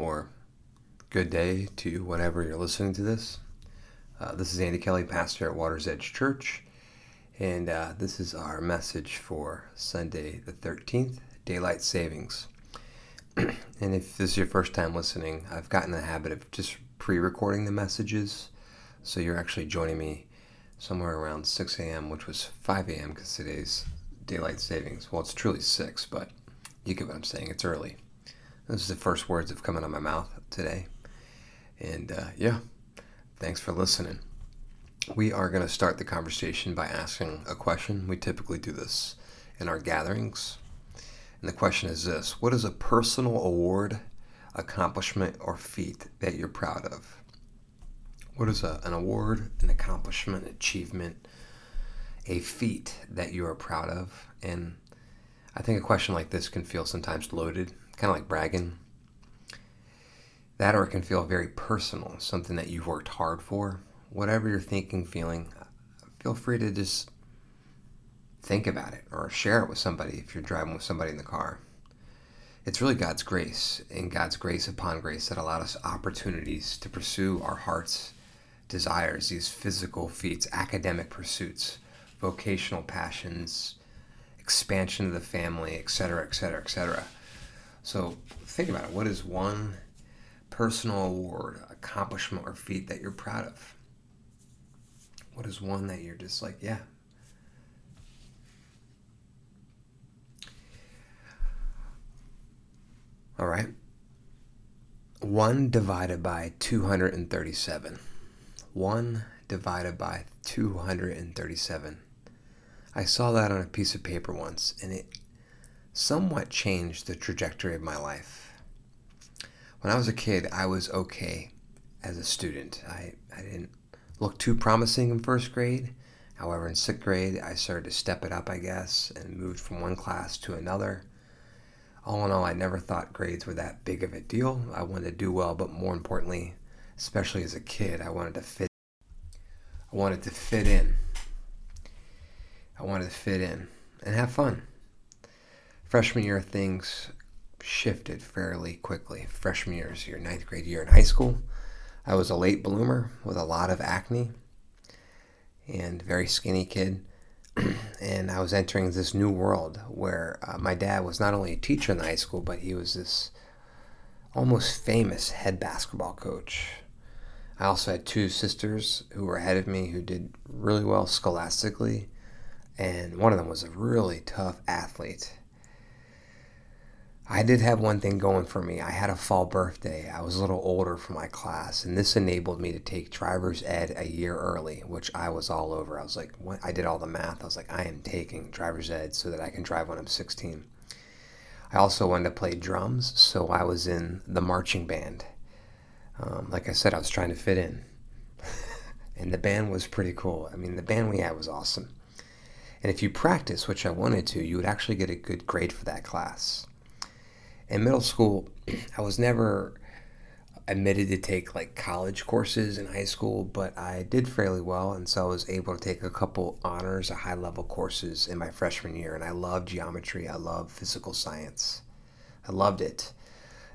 or good day to whenever you're listening to this. Uh, this is Andy Kelly, pastor at Water's Edge Church, and uh, this is our message for Sunday the 13th, Daylight Savings. and if this is your first time listening, I've gotten the habit of just pre recording the messages, so you're actually joining me somewhere around 6 a.m., which was 5 a.m. because today's daylight savings. Well, it's truly 6, but you get what I'm saying. It's early. This is the first words that have come out of my mouth today. And uh, yeah, thanks for listening. We are going to start the conversation by asking a question. We typically do this in our gatherings. And the question is this What is a personal award, accomplishment, or feat that you're proud of? What is a, an award, an accomplishment, achievement, a feat that you are proud of? And I think a question like this can feel sometimes loaded, kind of like bragging. That or it can feel very personal, something that you've worked hard for. Whatever you're thinking, feeling, feel free to just think about it or share it with somebody if you're driving with somebody in the car. It's really God's grace and God's grace upon grace that allow us opportunities to pursue our hearts desires, these physical feats, academic pursuits, vocational passions, expansion of the family, etc., etc., etc. So think about it. What is one personal award, accomplishment, or feat that you're proud of? What is one that you're just like, yeah? All right. 1 divided by 237. 1 divided by 237. I saw that on a piece of paper once, and it somewhat changed the trajectory of my life. When I was a kid, I was okay as a student. I, I didn't look too promising in first grade. However, in sixth grade, I started to step it up, I guess, and moved from one class to another. All in all, I never thought grades were that big of a deal. I wanted to do well, but more importantly, especially as a kid, I wanted to fit. I wanted to fit in. I wanted to fit in and have fun. Freshman year, things shifted fairly quickly. Freshman year is your ninth grade year in high school. I was a late bloomer with a lot of acne and very skinny kid. and I was entering this new world where uh, my dad was not only a teacher in the high school, but he was this almost famous head basketball coach. I also had two sisters who were ahead of me who did really well scholastically, and one of them was a really tough athlete. I did have one thing going for me. I had a fall birthday. I was a little older for my class, and this enabled me to take driver's ed a year early, which I was all over. I was like, what? I did all the math. I was like, I am taking driver's ed so that I can drive when I'm 16. I also wanted to play drums, so I was in the marching band um, like I said, I was trying to fit in. and the band was pretty cool. I mean, the band we had was awesome. And if you practice, which I wanted to, you would actually get a good grade for that class. In middle school, I was never admitted to take like college courses in high school, but I did fairly well, and so I was able to take a couple honors, high level courses in my freshman year. And I loved geometry, I loved physical science, I loved it.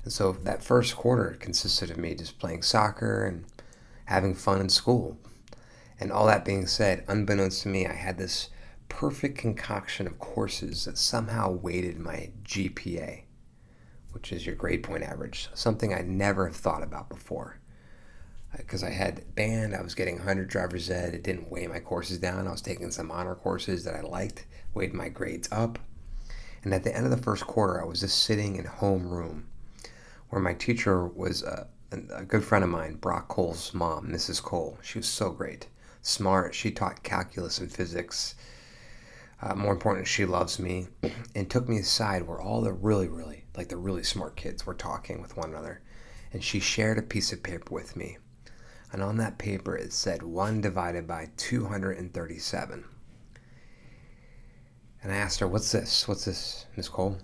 And so that first quarter consisted of me just playing soccer and having fun in school. And all that being said, unbeknownst to me, I had this perfect concoction of courses that somehow weighted my GPA, which is your grade point average, something I never thought about before. Because uh, I had band, I was getting 100 driver's ed, it didn't weigh my courses down. I was taking some honor courses that I liked, weighed my grades up. And at the end of the first quarter, I was just sitting in homeroom where my teacher was a, a good friend of mine, Brock Cole's mom, Mrs. Cole. She was so great, smart. She taught calculus and physics. Uh, more important, she loves me and took me aside where all the really, really, like the really smart kids were talking with one another. And she shared a piece of paper with me. And on that paper, it said 1 divided by 237. And I asked her, What's this? What's this, Miss Cole?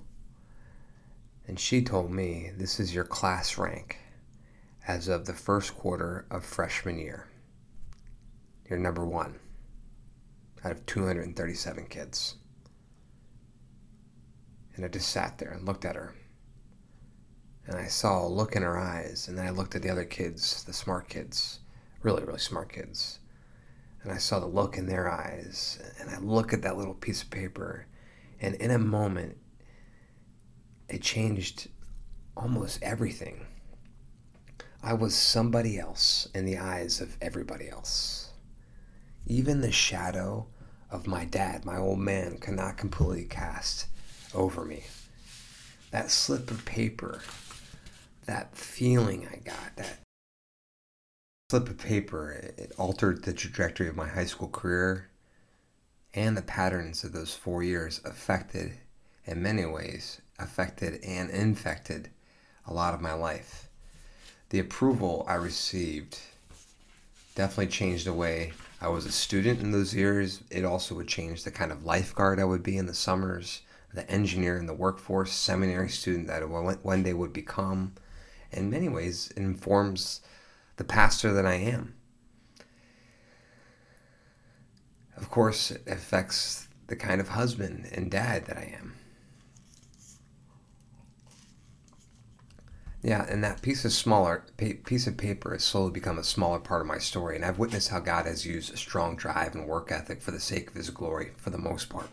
And she told me this is your class rank as of the first quarter of freshman year. You're number one out of 237 kids. And I just sat there and looked at her. And I saw a look in her eyes, and then I looked at the other kids, the smart kids, really, really smart kids. And I saw the look in their eyes, and I look at that little piece of paper, and in a moment, it changed almost everything. I was somebody else in the eyes of everybody else. Even the shadow of my dad, my old man, could not completely cast over me. That slip of paper, that feeling I got, that slip of paper, it altered the trajectory of my high school career and the patterns of those four years affected, in many ways, affected and infected a lot of my life the approval I received definitely changed the way I was a student in those years. It also would change the kind of lifeguard I would be in the summers, the engineer in the workforce, seminary student that I one day would become. In many ways, informs the pastor that I am. Of course, it affects the kind of husband and dad that I am. Yeah, and that piece of smaller piece of paper has slowly become a smaller part of my story, and I've witnessed how God has used a strong drive and work ethic for the sake of His glory, for the most part.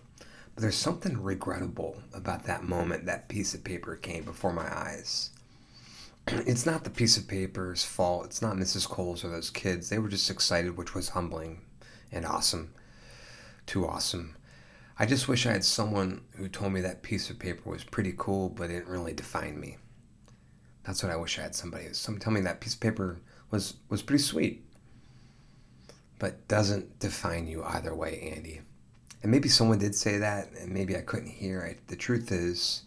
But there's something regrettable about that moment that piece of paper came before my eyes. It's not the piece of paper's fault. It's not Mrs. Cole's or those kids. They were just excited, which was humbling and awesome. Too awesome. I just wish I had someone who told me that piece of paper was pretty cool, but it didn't really define me. That's what I wish I had somebody. Someone tell me that piece of paper was was pretty sweet, but doesn't define you either way, Andy. And maybe someone did say that, and maybe I couldn't hear it. The truth is,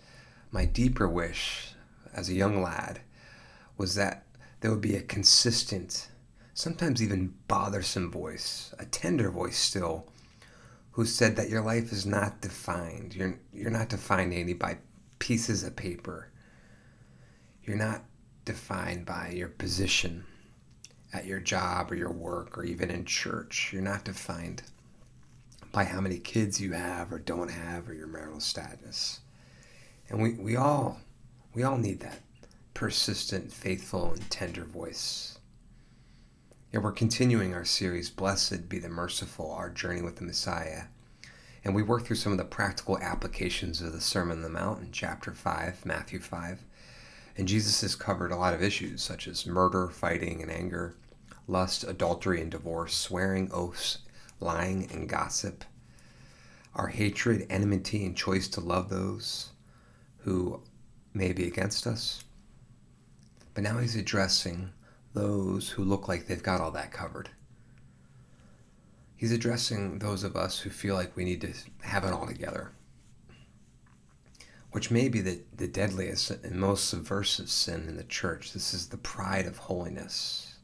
my deeper wish as a young lad was that there would be a consistent, sometimes even bothersome voice, a tender voice still, who said that your life is not defined. You're, you're not defined, Andy, by pieces of paper you're not defined by your position at your job or your work or even in church. You're not defined by how many kids you have or don't have or your marital status. And we, we all we all need that persistent, faithful, and tender voice. Yeah, we're continuing our series, Blessed Be the Merciful, our journey with the Messiah. And we work through some of the practical applications of the Sermon on the Mount in chapter 5, Matthew 5. And Jesus has covered a lot of issues such as murder, fighting, and anger, lust, adultery, and divorce, swearing, oaths, lying, and gossip, our hatred, enmity, and choice to love those who may be against us. But now he's addressing those who look like they've got all that covered. He's addressing those of us who feel like we need to have it all together which may be the, the deadliest and most subversive sin in the church. This is the pride of holiness.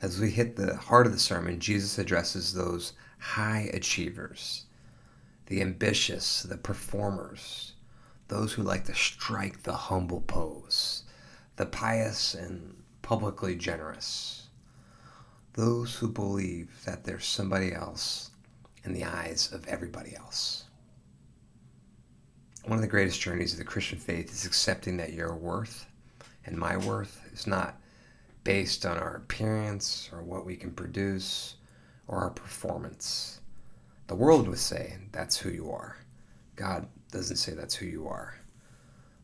As we hit the heart of the sermon, Jesus addresses those high achievers, the ambitious, the performers, those who like to strike the humble pose, the pious and publicly generous, those who believe that there's somebody else in the eyes of everybody else one of the greatest journeys of the Christian faith is accepting that your worth and my worth is not based on our appearance or what we can produce or our performance. The world would say that's who you are. God doesn't say that's who you are.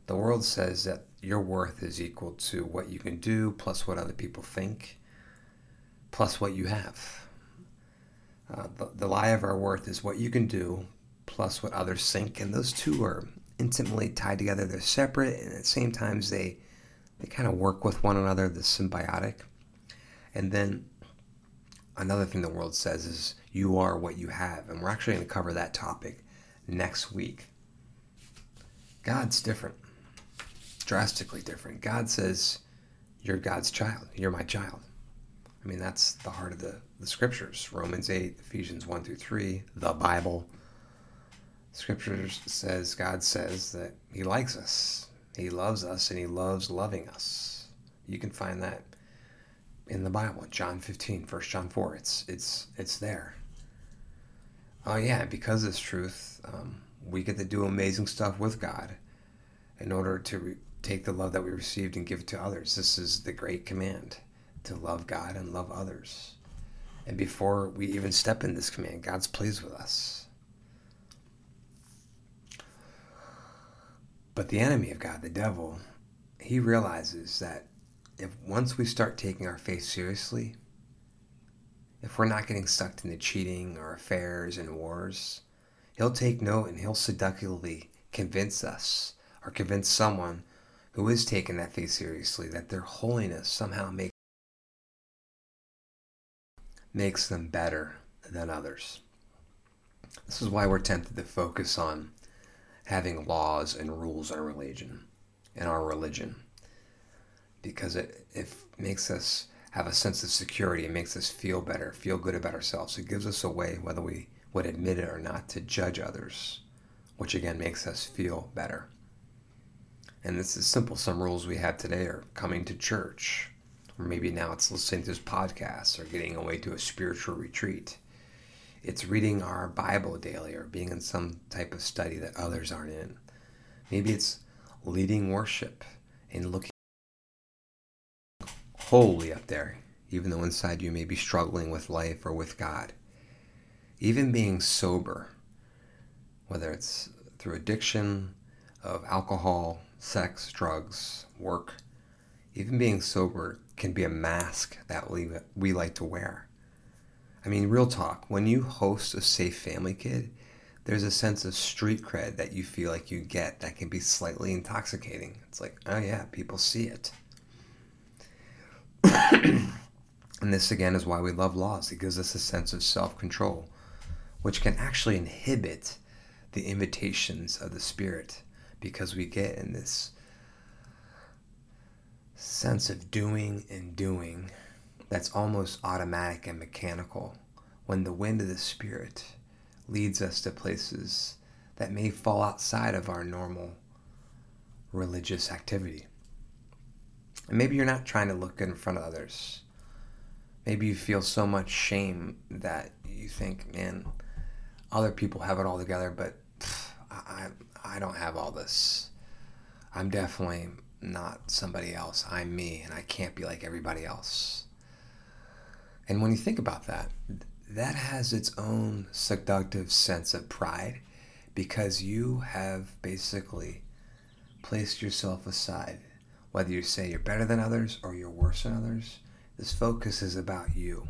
The world says that your worth is equal to what you can do plus what other people think plus what you have. Uh, the, the lie of our worth is what you can do plus what others think, and those two are intimately tied together. They're separate, and at the same time, they they kind of work with one another. The symbiotic, and then another thing the world says is you are what you have, and we're actually going to cover that topic next week. God's different, drastically different. God says you're God's child. You're my child. I mean, that's the heart of the, the scriptures Romans 8, Ephesians 1 through 3, the Bible. Scripture says, God says that He likes us, He loves us, and He loves loving us. You can find that in the Bible, John 15, 1 John 4. It's, it's, it's there. Oh, yeah, because of this truth, um, we get to do amazing stuff with God. in order to re- take the love that we received and give it to others. This is the great command to love God and love others. And before we even step in this command, God's pleased with us. But the enemy of God, the devil, he realizes that if once we start taking our faith seriously, if we're not getting sucked into cheating or affairs and wars, he'll take note and he'll seductively convince us or convince someone who is taking that faith seriously that their holiness somehow makes makes them better than others. This is why we're tempted to focus on having laws and rules in our religion, in our religion, because it, it makes us have a sense of security. It makes us feel better, feel good about ourselves. It gives us a way, whether we would admit it or not, to judge others, which again makes us feel better. And this is simple. Some rules we have today are coming to church, or maybe now it's listening to this podcast or getting away to a spiritual retreat. It's reading our Bible daily or being in some type of study that others aren't in. Maybe it's leading worship and looking holy up there, even though inside you may be struggling with life or with God. Even being sober, whether it's through addiction of alcohol, sex, drugs, work, even being sober can be a mask that we, we like to wear. I mean, real talk, when you host a safe family kid, there's a sense of street cred that you feel like you get that can be slightly intoxicating. It's like, oh yeah, people see it. and this again is why we love laws. It gives us a sense of self control, which can actually inhibit the invitations of the Spirit because we get in this sense of doing and doing that's almost automatic and mechanical when the wind of the Spirit leads us to places that may fall outside of our normal religious activity. And maybe you're not trying to look good in front of others. Maybe you feel so much shame that you think, man, other people have it all together, but pff, I, I don't have all this. I'm definitely not somebody else. I'm me, and I can't be like everybody else. And when you think about that, that has its own seductive sense of pride because you have basically placed yourself aside. Whether you say you're better than others or you're worse than others, this focus is about you.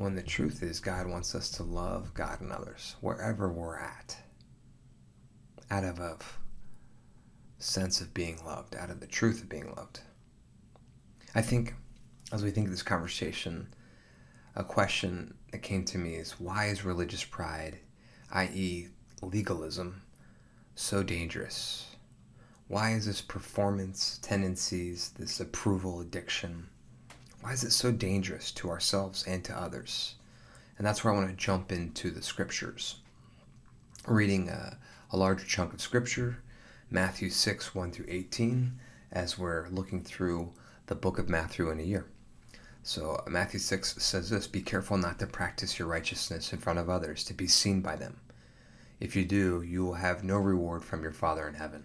When the truth is God wants us to love God and others wherever we're at, out of a sense of being loved, out of the truth of being loved. I think as we think of this conversation, a question that came to me is why is religious pride, i.e., legalism, so dangerous? Why is this performance tendencies, this approval addiction, why is it so dangerous to ourselves and to others? And that's where I want to jump into the scriptures. Reading a, a larger chunk of scripture, Matthew 6, 1 through 18, as we're looking through the book of Matthew in a year. So, Matthew 6 says this Be careful not to practice your righteousness in front of others to be seen by them. If you do, you will have no reward from your Father in heaven.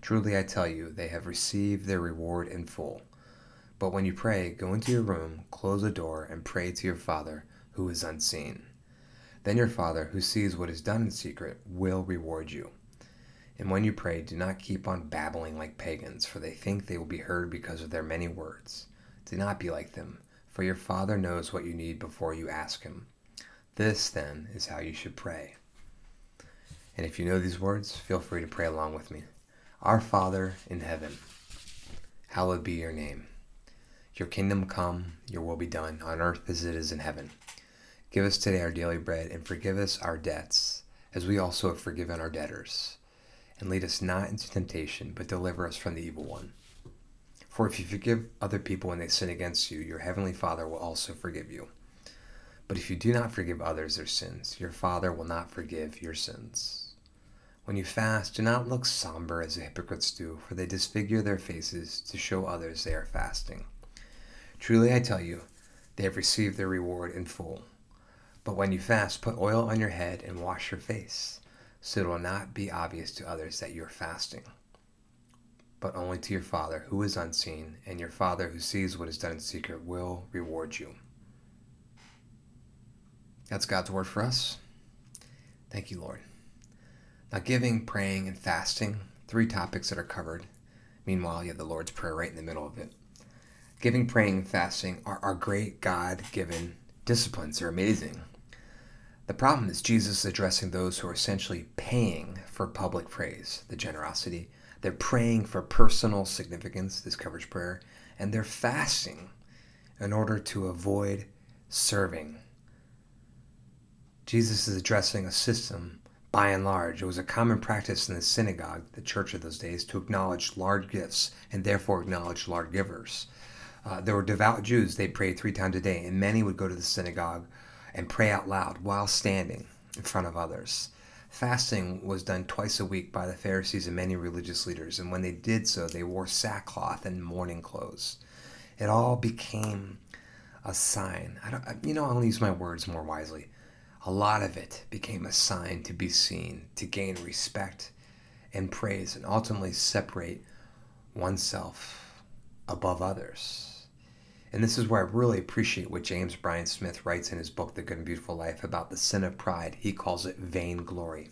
Truly I tell you, they have received their reward in full. But when you pray, go into your room, close the door, and pray to your Father who is unseen. Then your Father, who sees what is done in secret, will reward you. And when you pray, do not keep on babbling like pagans, for they think they will be heard because of their many words. Do not be like them, for your Father knows what you need before you ask Him. This, then, is how you should pray. And if you know these words, feel free to pray along with me. Our Father in heaven, hallowed be your name. Your kingdom come, your will be done, on earth as it is in heaven. Give us today our daily bread, and forgive us our debts, as we also have forgiven our debtors. and lead us not into temptation, but deliver us from the evil one. For if you forgive other people when they sin against you, your heavenly Father will also forgive you. But if you do not forgive others their sins, your Father will not forgive your sins. When you fast, do not look somber as the hypocrites do, for they disfigure their faces to show others they are fasting. Truly I tell you, they have received their reward in full. But when you fast, put oil on your head and wash your face, so it will not be obvious to others that you are fasting, but only to your Father who is unseen, and your Father who sees what is done in secret will reward you. That's God's word for us. Thank you, Lord. Now, giving, praying, and fasting, three topics that are covered. Meanwhile, you have the Lord's Prayer right in the middle of it. Giving, praying, and fasting are, are great God given disciplines. They're amazing. The problem is Jesus is addressing those who are essentially paying for public praise, the generosity. They're praying for personal significance, this covers prayer, and they're fasting in order to avoid serving. Jesus is addressing a system by and large, it was a common practice in the synagogue, the church of those days, to acknowledge large gifts and therefore acknowledge large givers. Uh, there were devout Jews, they prayed three times a day, and many would go to the synagogue and pray out loud while standing in front of others. Fasting was done twice a week by the Pharisees and many religious leaders, and when they did so, they wore sackcloth and mourning clothes. It all became a sign. I don't, you know, I'll use my words more wisely a lot of it became a sign to be seen, to gain respect and praise, and ultimately separate oneself above others. And this is where I really appreciate what James Bryan Smith writes in his book, The Good and Beautiful Life, about the sin of pride. He calls it vainglory.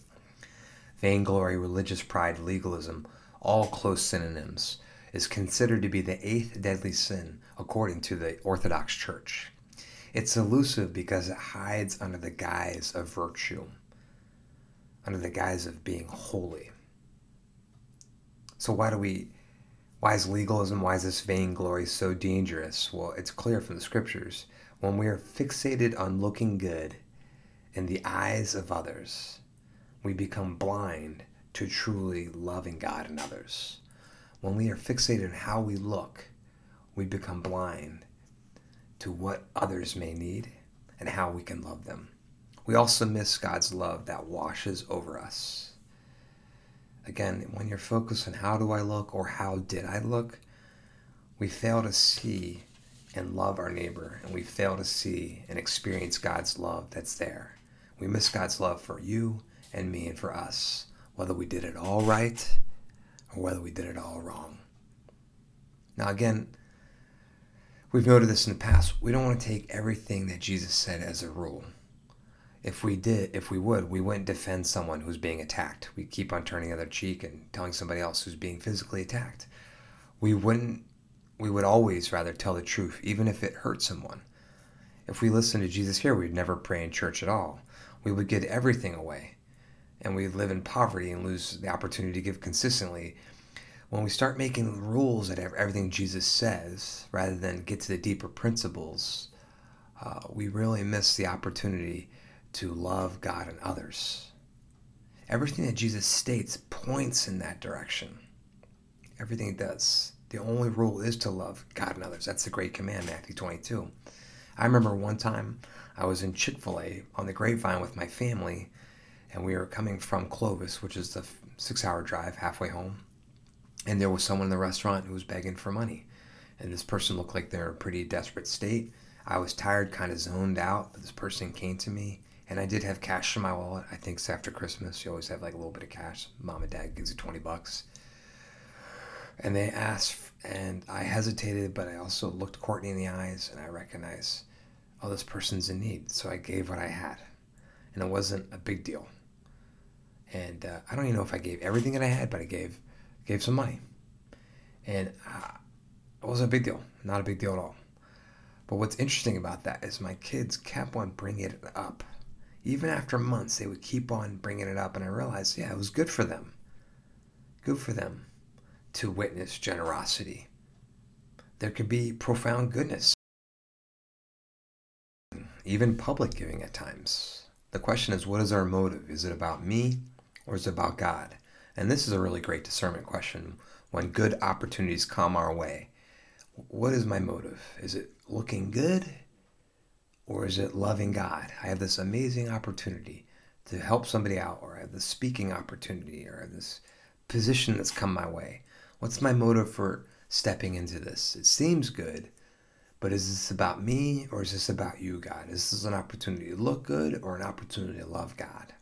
Vainglory, religious pride, legalism, all close synonyms, is considered to be the eighth deadly sin according to the Orthodox Church. It's elusive because it hides under the guise of virtue, under the guise of being holy. So why do we why is legalism, why is this vainglory so dangerous? Well, it's clear from the scriptures. When we are fixated on looking good in the eyes of others, we become blind to truly loving God and others. When we are fixated on how we look, we become blind to what others may need and how we can love them. We also miss God's love that washes over us. Again, when you're focused on how do I look or how did I look, we fail to see and love our neighbor, and we fail to see and experience God's love that's there. We miss God's love for you and me and for us, whether we did it all right or whether we did it all wrong. Now, again, We've noted this in the past. We don't want to take everything that Jesus said as a rule. If we did, if we would, we wouldn't defend someone who's being attacked. We keep on turning the other cheek and telling somebody else who's being physically attacked. We wouldn't. We would always rather tell the truth, even if it hurt someone. If we listened to Jesus here, we'd never pray in church at all. We would give everything away, and we'd live in poverty and lose the opportunity to give consistently when we start making rules at everything Jesus says, rather than get to the deeper principles, uh, we really miss the opportunity to love God and others. Everything that Jesus states points in that direction. Everything it does. The only rule is to love God and others. That's the great command, Matthew 22. I remember one time I was in Chick fil A on the grapevine with my family, and we were coming from Clovis, which is the six hour drive halfway home and there was someone in the restaurant who was begging for money. And this person looked like they're in a pretty desperate state. I was tired kind of zoned out but this person came to me and i did have cash in my wallet. I think after christmas you always have like a little bit of cash. Mom and dad gives you 20 bucks. And they asked and i hesitated but i also looked courtney in the eyes and i recognized oh this person's in need. So i gave what i had. And it wasn't a big deal. And uh, i don't even know if i gave everything that i had but i gave gave some money. And uh, it wasn't a big deal, not a big deal at all. But what's interesting about that is my kids kept on bringing it up. Even after months, they would keep on bringing it up. And I realized, yeah, it was good for them. Good for them to witness generosity. There could be profound goodness, even public giving at times. The question is, what is our motive? Is it about me or is it about God? And this is a really great discernment question. When good opportunities come our way, what is my motive? Is it looking good or is it loving God? I have this amazing opportunity to help somebody out, or I have this speaking opportunity, or this position that's come my way. What's my motive for stepping into this? It seems good, but is this about me or is this about you, God? Is this an opportunity to look good or an opportunity to love God?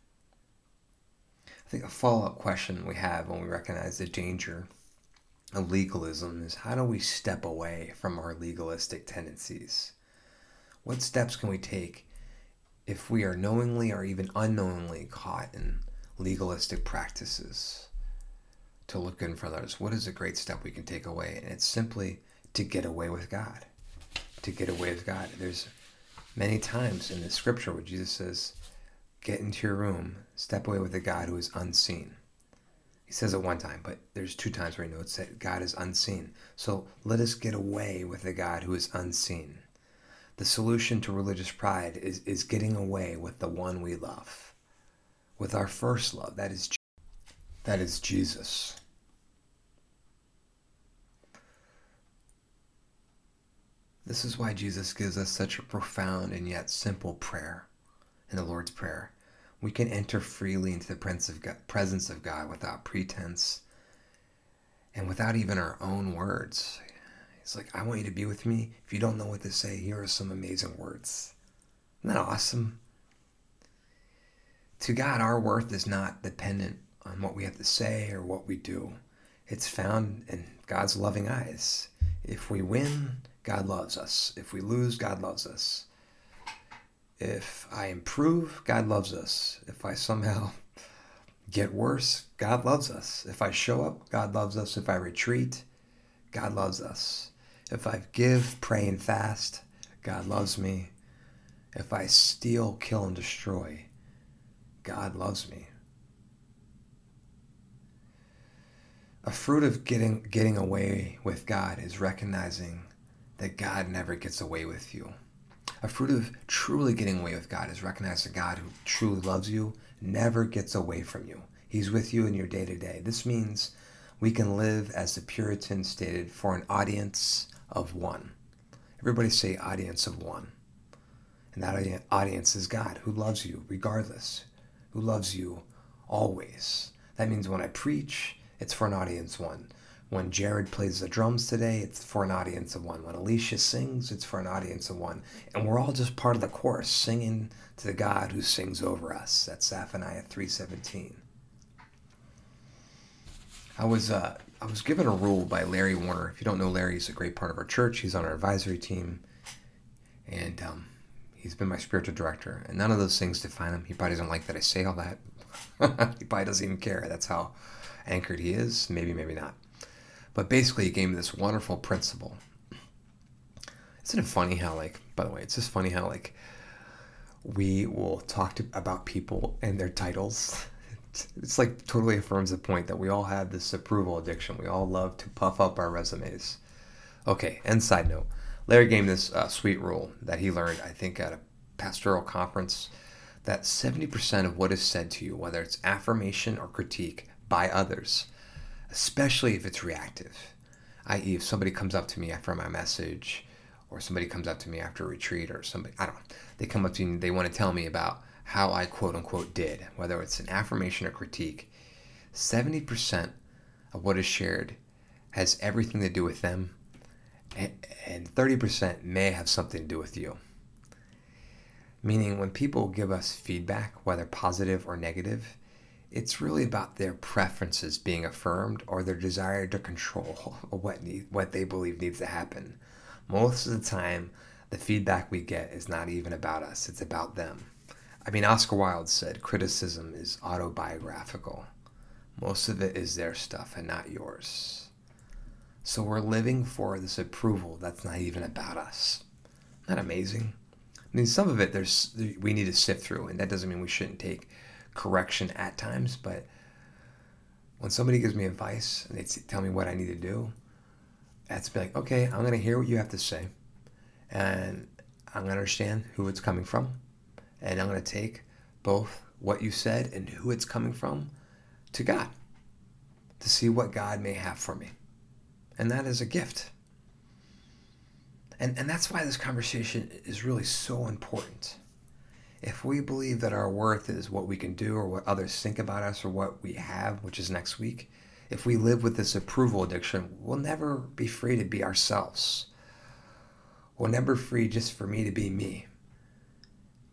I think a follow up question we have when we recognize the danger of legalism is how do we step away from our legalistic tendencies? What steps can we take if we are knowingly or even unknowingly caught in legalistic practices to look good for others? What is a great step we can take away? And it's simply to get away with God. To get away with God. There's many times in the scripture where Jesus says, Get into your room, step away with a God who is unseen. He says it one time, but there's two times where he notes that God is unseen. So let us get away with a God who is unseen. The solution to religious pride is, is getting away with the one we love, with our first love. That is, that is Jesus. This is why Jesus gives us such a profound and yet simple prayer in the Lord's Prayer. We can enter freely into the presence of God without pretense and without even our own words. It's like, I want you to be with me. If you don't know what to say, here are some amazing words. Isn't that awesome? To God, our worth is not dependent on what we have to say or what we do. It's found in God's loving eyes. If we win, God loves us. If we lose, God loves us. If I improve, God loves us. If I somehow get worse, God loves us. If I show up, God loves us. If I retreat, God loves us. If I give, pray, and fast, God loves me. If I steal, kill, and destroy, God loves me. A fruit of getting, getting away with God is recognizing that God never gets away with you. A fruit of truly getting away with God is recognizing God who truly loves you never gets away from you. He's with you in your day to day. This means we can live, as the Puritan stated, for an audience of one. Everybody say audience of one. And that audience is God who loves you regardless, who loves you always. That means when I preach, it's for an audience one. When Jared plays the drums today, it's for an audience of one. When Alicia sings, it's for an audience of one. And we're all just part of the chorus, singing to the God who sings over us. That's Zephaniah 3.17. I was uh, I was given a rule by Larry Warner. If you don't know Larry, he's a great part of our church. He's on our advisory team, and um, he's been my spiritual director. And none of those things define him. He probably doesn't like that I say all that. he probably doesn't even care. That's how anchored he is. Maybe, maybe not. But basically, he gave me this wonderful principle. Isn't it funny how, like, by the way, it's just funny how, like, we will talk to, about people and their titles. It's, it's like totally affirms the point that we all have this approval addiction. We all love to puff up our resumes. Okay, and side note, Larry gave this uh, sweet rule that he learned, I think, at a pastoral conference that 70% of what is said to you, whether it's affirmation or critique by others, especially if it's reactive, i.e., if somebody comes up to me after my message, or somebody comes up to me after a retreat, or somebody, I don't know, they come up to me, they want to tell me about how I quote unquote did, whether it's an affirmation or critique, 70% of what is shared has everything to do with them, and 30% may have something to do with you. Meaning, when people give us feedback, whether positive or negative, it's really about their preferences being affirmed or their desire to control what need, what they believe needs to happen. Most of the time, the feedback we get is not even about us; it's about them. I mean, Oscar Wilde said criticism is autobiographical. Most of it is their stuff and not yours. So we're living for this approval that's not even about us. Not amazing. I mean, some of it there's we need to sift through, and that doesn't mean we shouldn't take correction at times. But when somebody gives me advice and they tell me what I need to do, that's like, okay, I'm gonna hear what you have to say, and I'm gonna understand who it's coming from, and I'm going to take both what you said and who it's coming from to God. to see what God may have for me. And that is a gift. And, and that's why this conversation is really so important. If we believe that our worth is what we can do or what others think about us or what we have, which is next week, if we live with this approval addiction, we'll never be free to be ourselves. We'll never free just for me to be me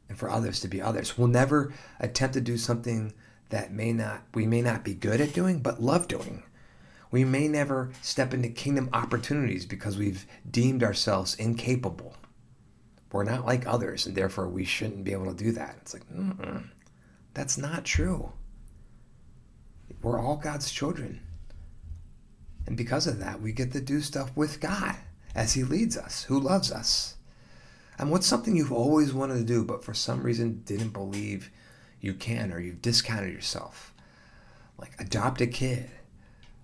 and for others to be others. We'll never attempt to do something that may not we may not be good at doing but love doing. We may never step into kingdom opportunities because we've deemed ourselves incapable. We're not like others, and therefore we shouldn't be able to do that. It's like, Mm-mm. that's not true. We're all God's children. And because of that, we get to do stuff with God as He leads us, who loves us. And what's something you've always wanted to do, but for some reason didn't believe you can, or you've discounted yourself? Like adopt a kid,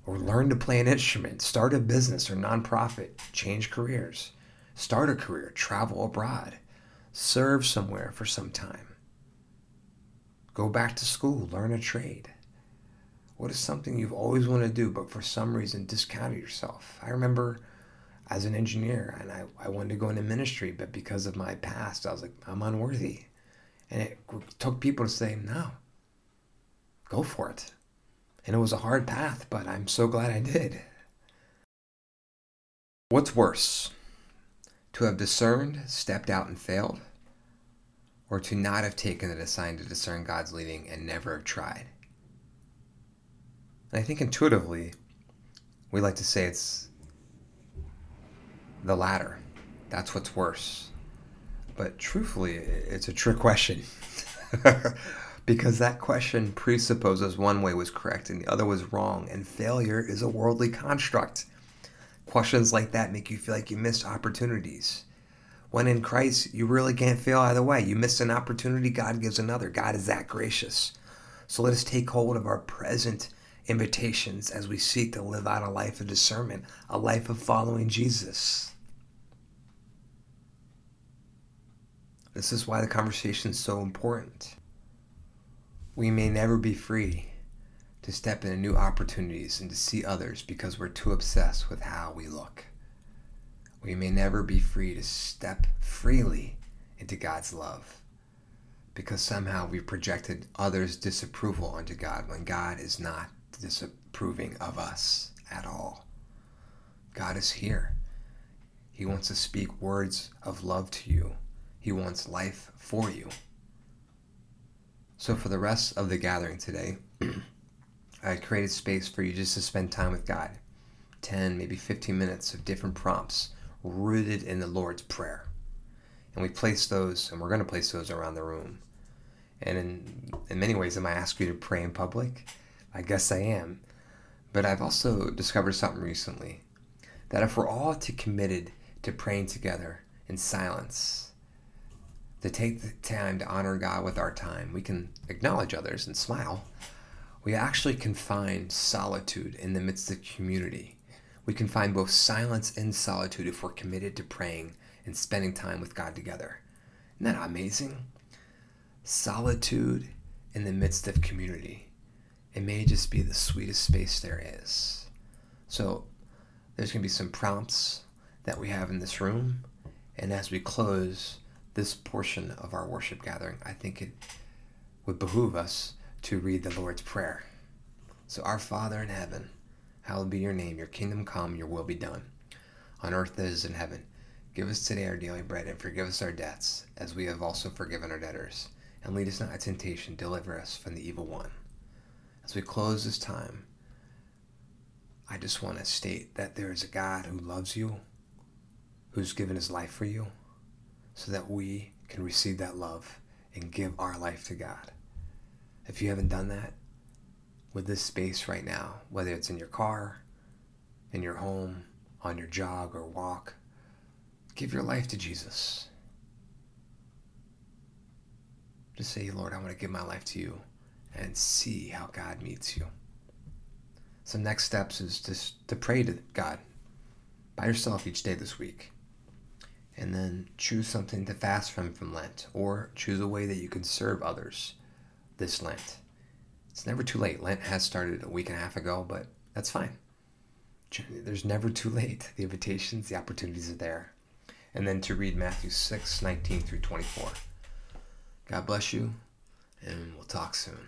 or learn to play an instrument, start a business or nonprofit, change careers, start a career, travel abroad, serve somewhere for some time, go back to school, learn a trade. What is something you've always wanted to do, but for some reason discounted yourself? I remember as an engineer and I, I wanted to go into ministry, but because of my past, I was like, I'm unworthy. And it took people to say, no, go for it. And it was a hard path, but I'm so glad I did. What's worse? To have discerned, stepped out, and failed? Or to not have taken the time to discern God's leading and never have tried? And I think intuitively, we like to say it's the latter. That's what's worse. But truthfully, it's a trick question. because that question presupposes one way was correct and the other was wrong, and failure is a worldly construct. Questions like that make you feel like you missed opportunities. When in Christ, you really can't fail either way. You miss an opportunity, God gives another. God is that gracious. So let us take hold of our present invitations as we seek to live out a life of discernment, a life of following Jesus. This is why the conversation is so important we may never be free to step into new opportunities and to see others because we're too obsessed with how we look. We may never be free to step freely into God's love because somehow we've projected others' disapproval onto God when God is not disapproving of us at all. God is here. He wants to speak words of love to you. He wants life for you. So for the rest of the gathering today, I created space for you just to spend time with God. 10, maybe 15 minutes of different prompts rooted in the Lord's Prayer. And we place those, and we're going to place those around the room. And in, in many ways, am I ask you to pray in public? I guess I am. But I've also discovered something recently that if we're all too committed to praying together in silence, to take the time to honor God with our time. We can acknowledge others and smile. We actually can find solitude in the midst of community. We can find both silence and solitude if we're committed to praying and spending time with God together. Isn't that amazing? Solitude in the midst of community. It may just be the sweetest space there is. So, there's going to be some prompts that we have in this room. And as we close, this portion of our worship gathering, I think it would behoove us to read the Lord's Prayer. So, Our Father in heaven, hallowed be your name, your kingdom come, your will be done, on earth as in heaven. Give us today our daily bread, and forgive us our debts, as we have also forgiven our debtors. And lead us not into temptation, deliver us from the evil one. As we close this time, I just want to state that there is a God who loves you, who's given his life for you, so that we can receive that love and give our life to God. If you haven't done that with this space right now, whether it's in your car, in your home, on your jog or walk, give your life to Jesus. Just say, Lord, I want to give my life to you and see how God meets you. Some next steps is just to pray to God by yourself each day this week and then choose something to fast from from Lent, or choose a way that you can serve others this Lent. It's never too late. Lent has started a week and a half ago, but That's fine. There's never too late. The invitations, the opportunities are there. And then to read Matthew 6, 19 through 24. God bless you, and we'll talk soon.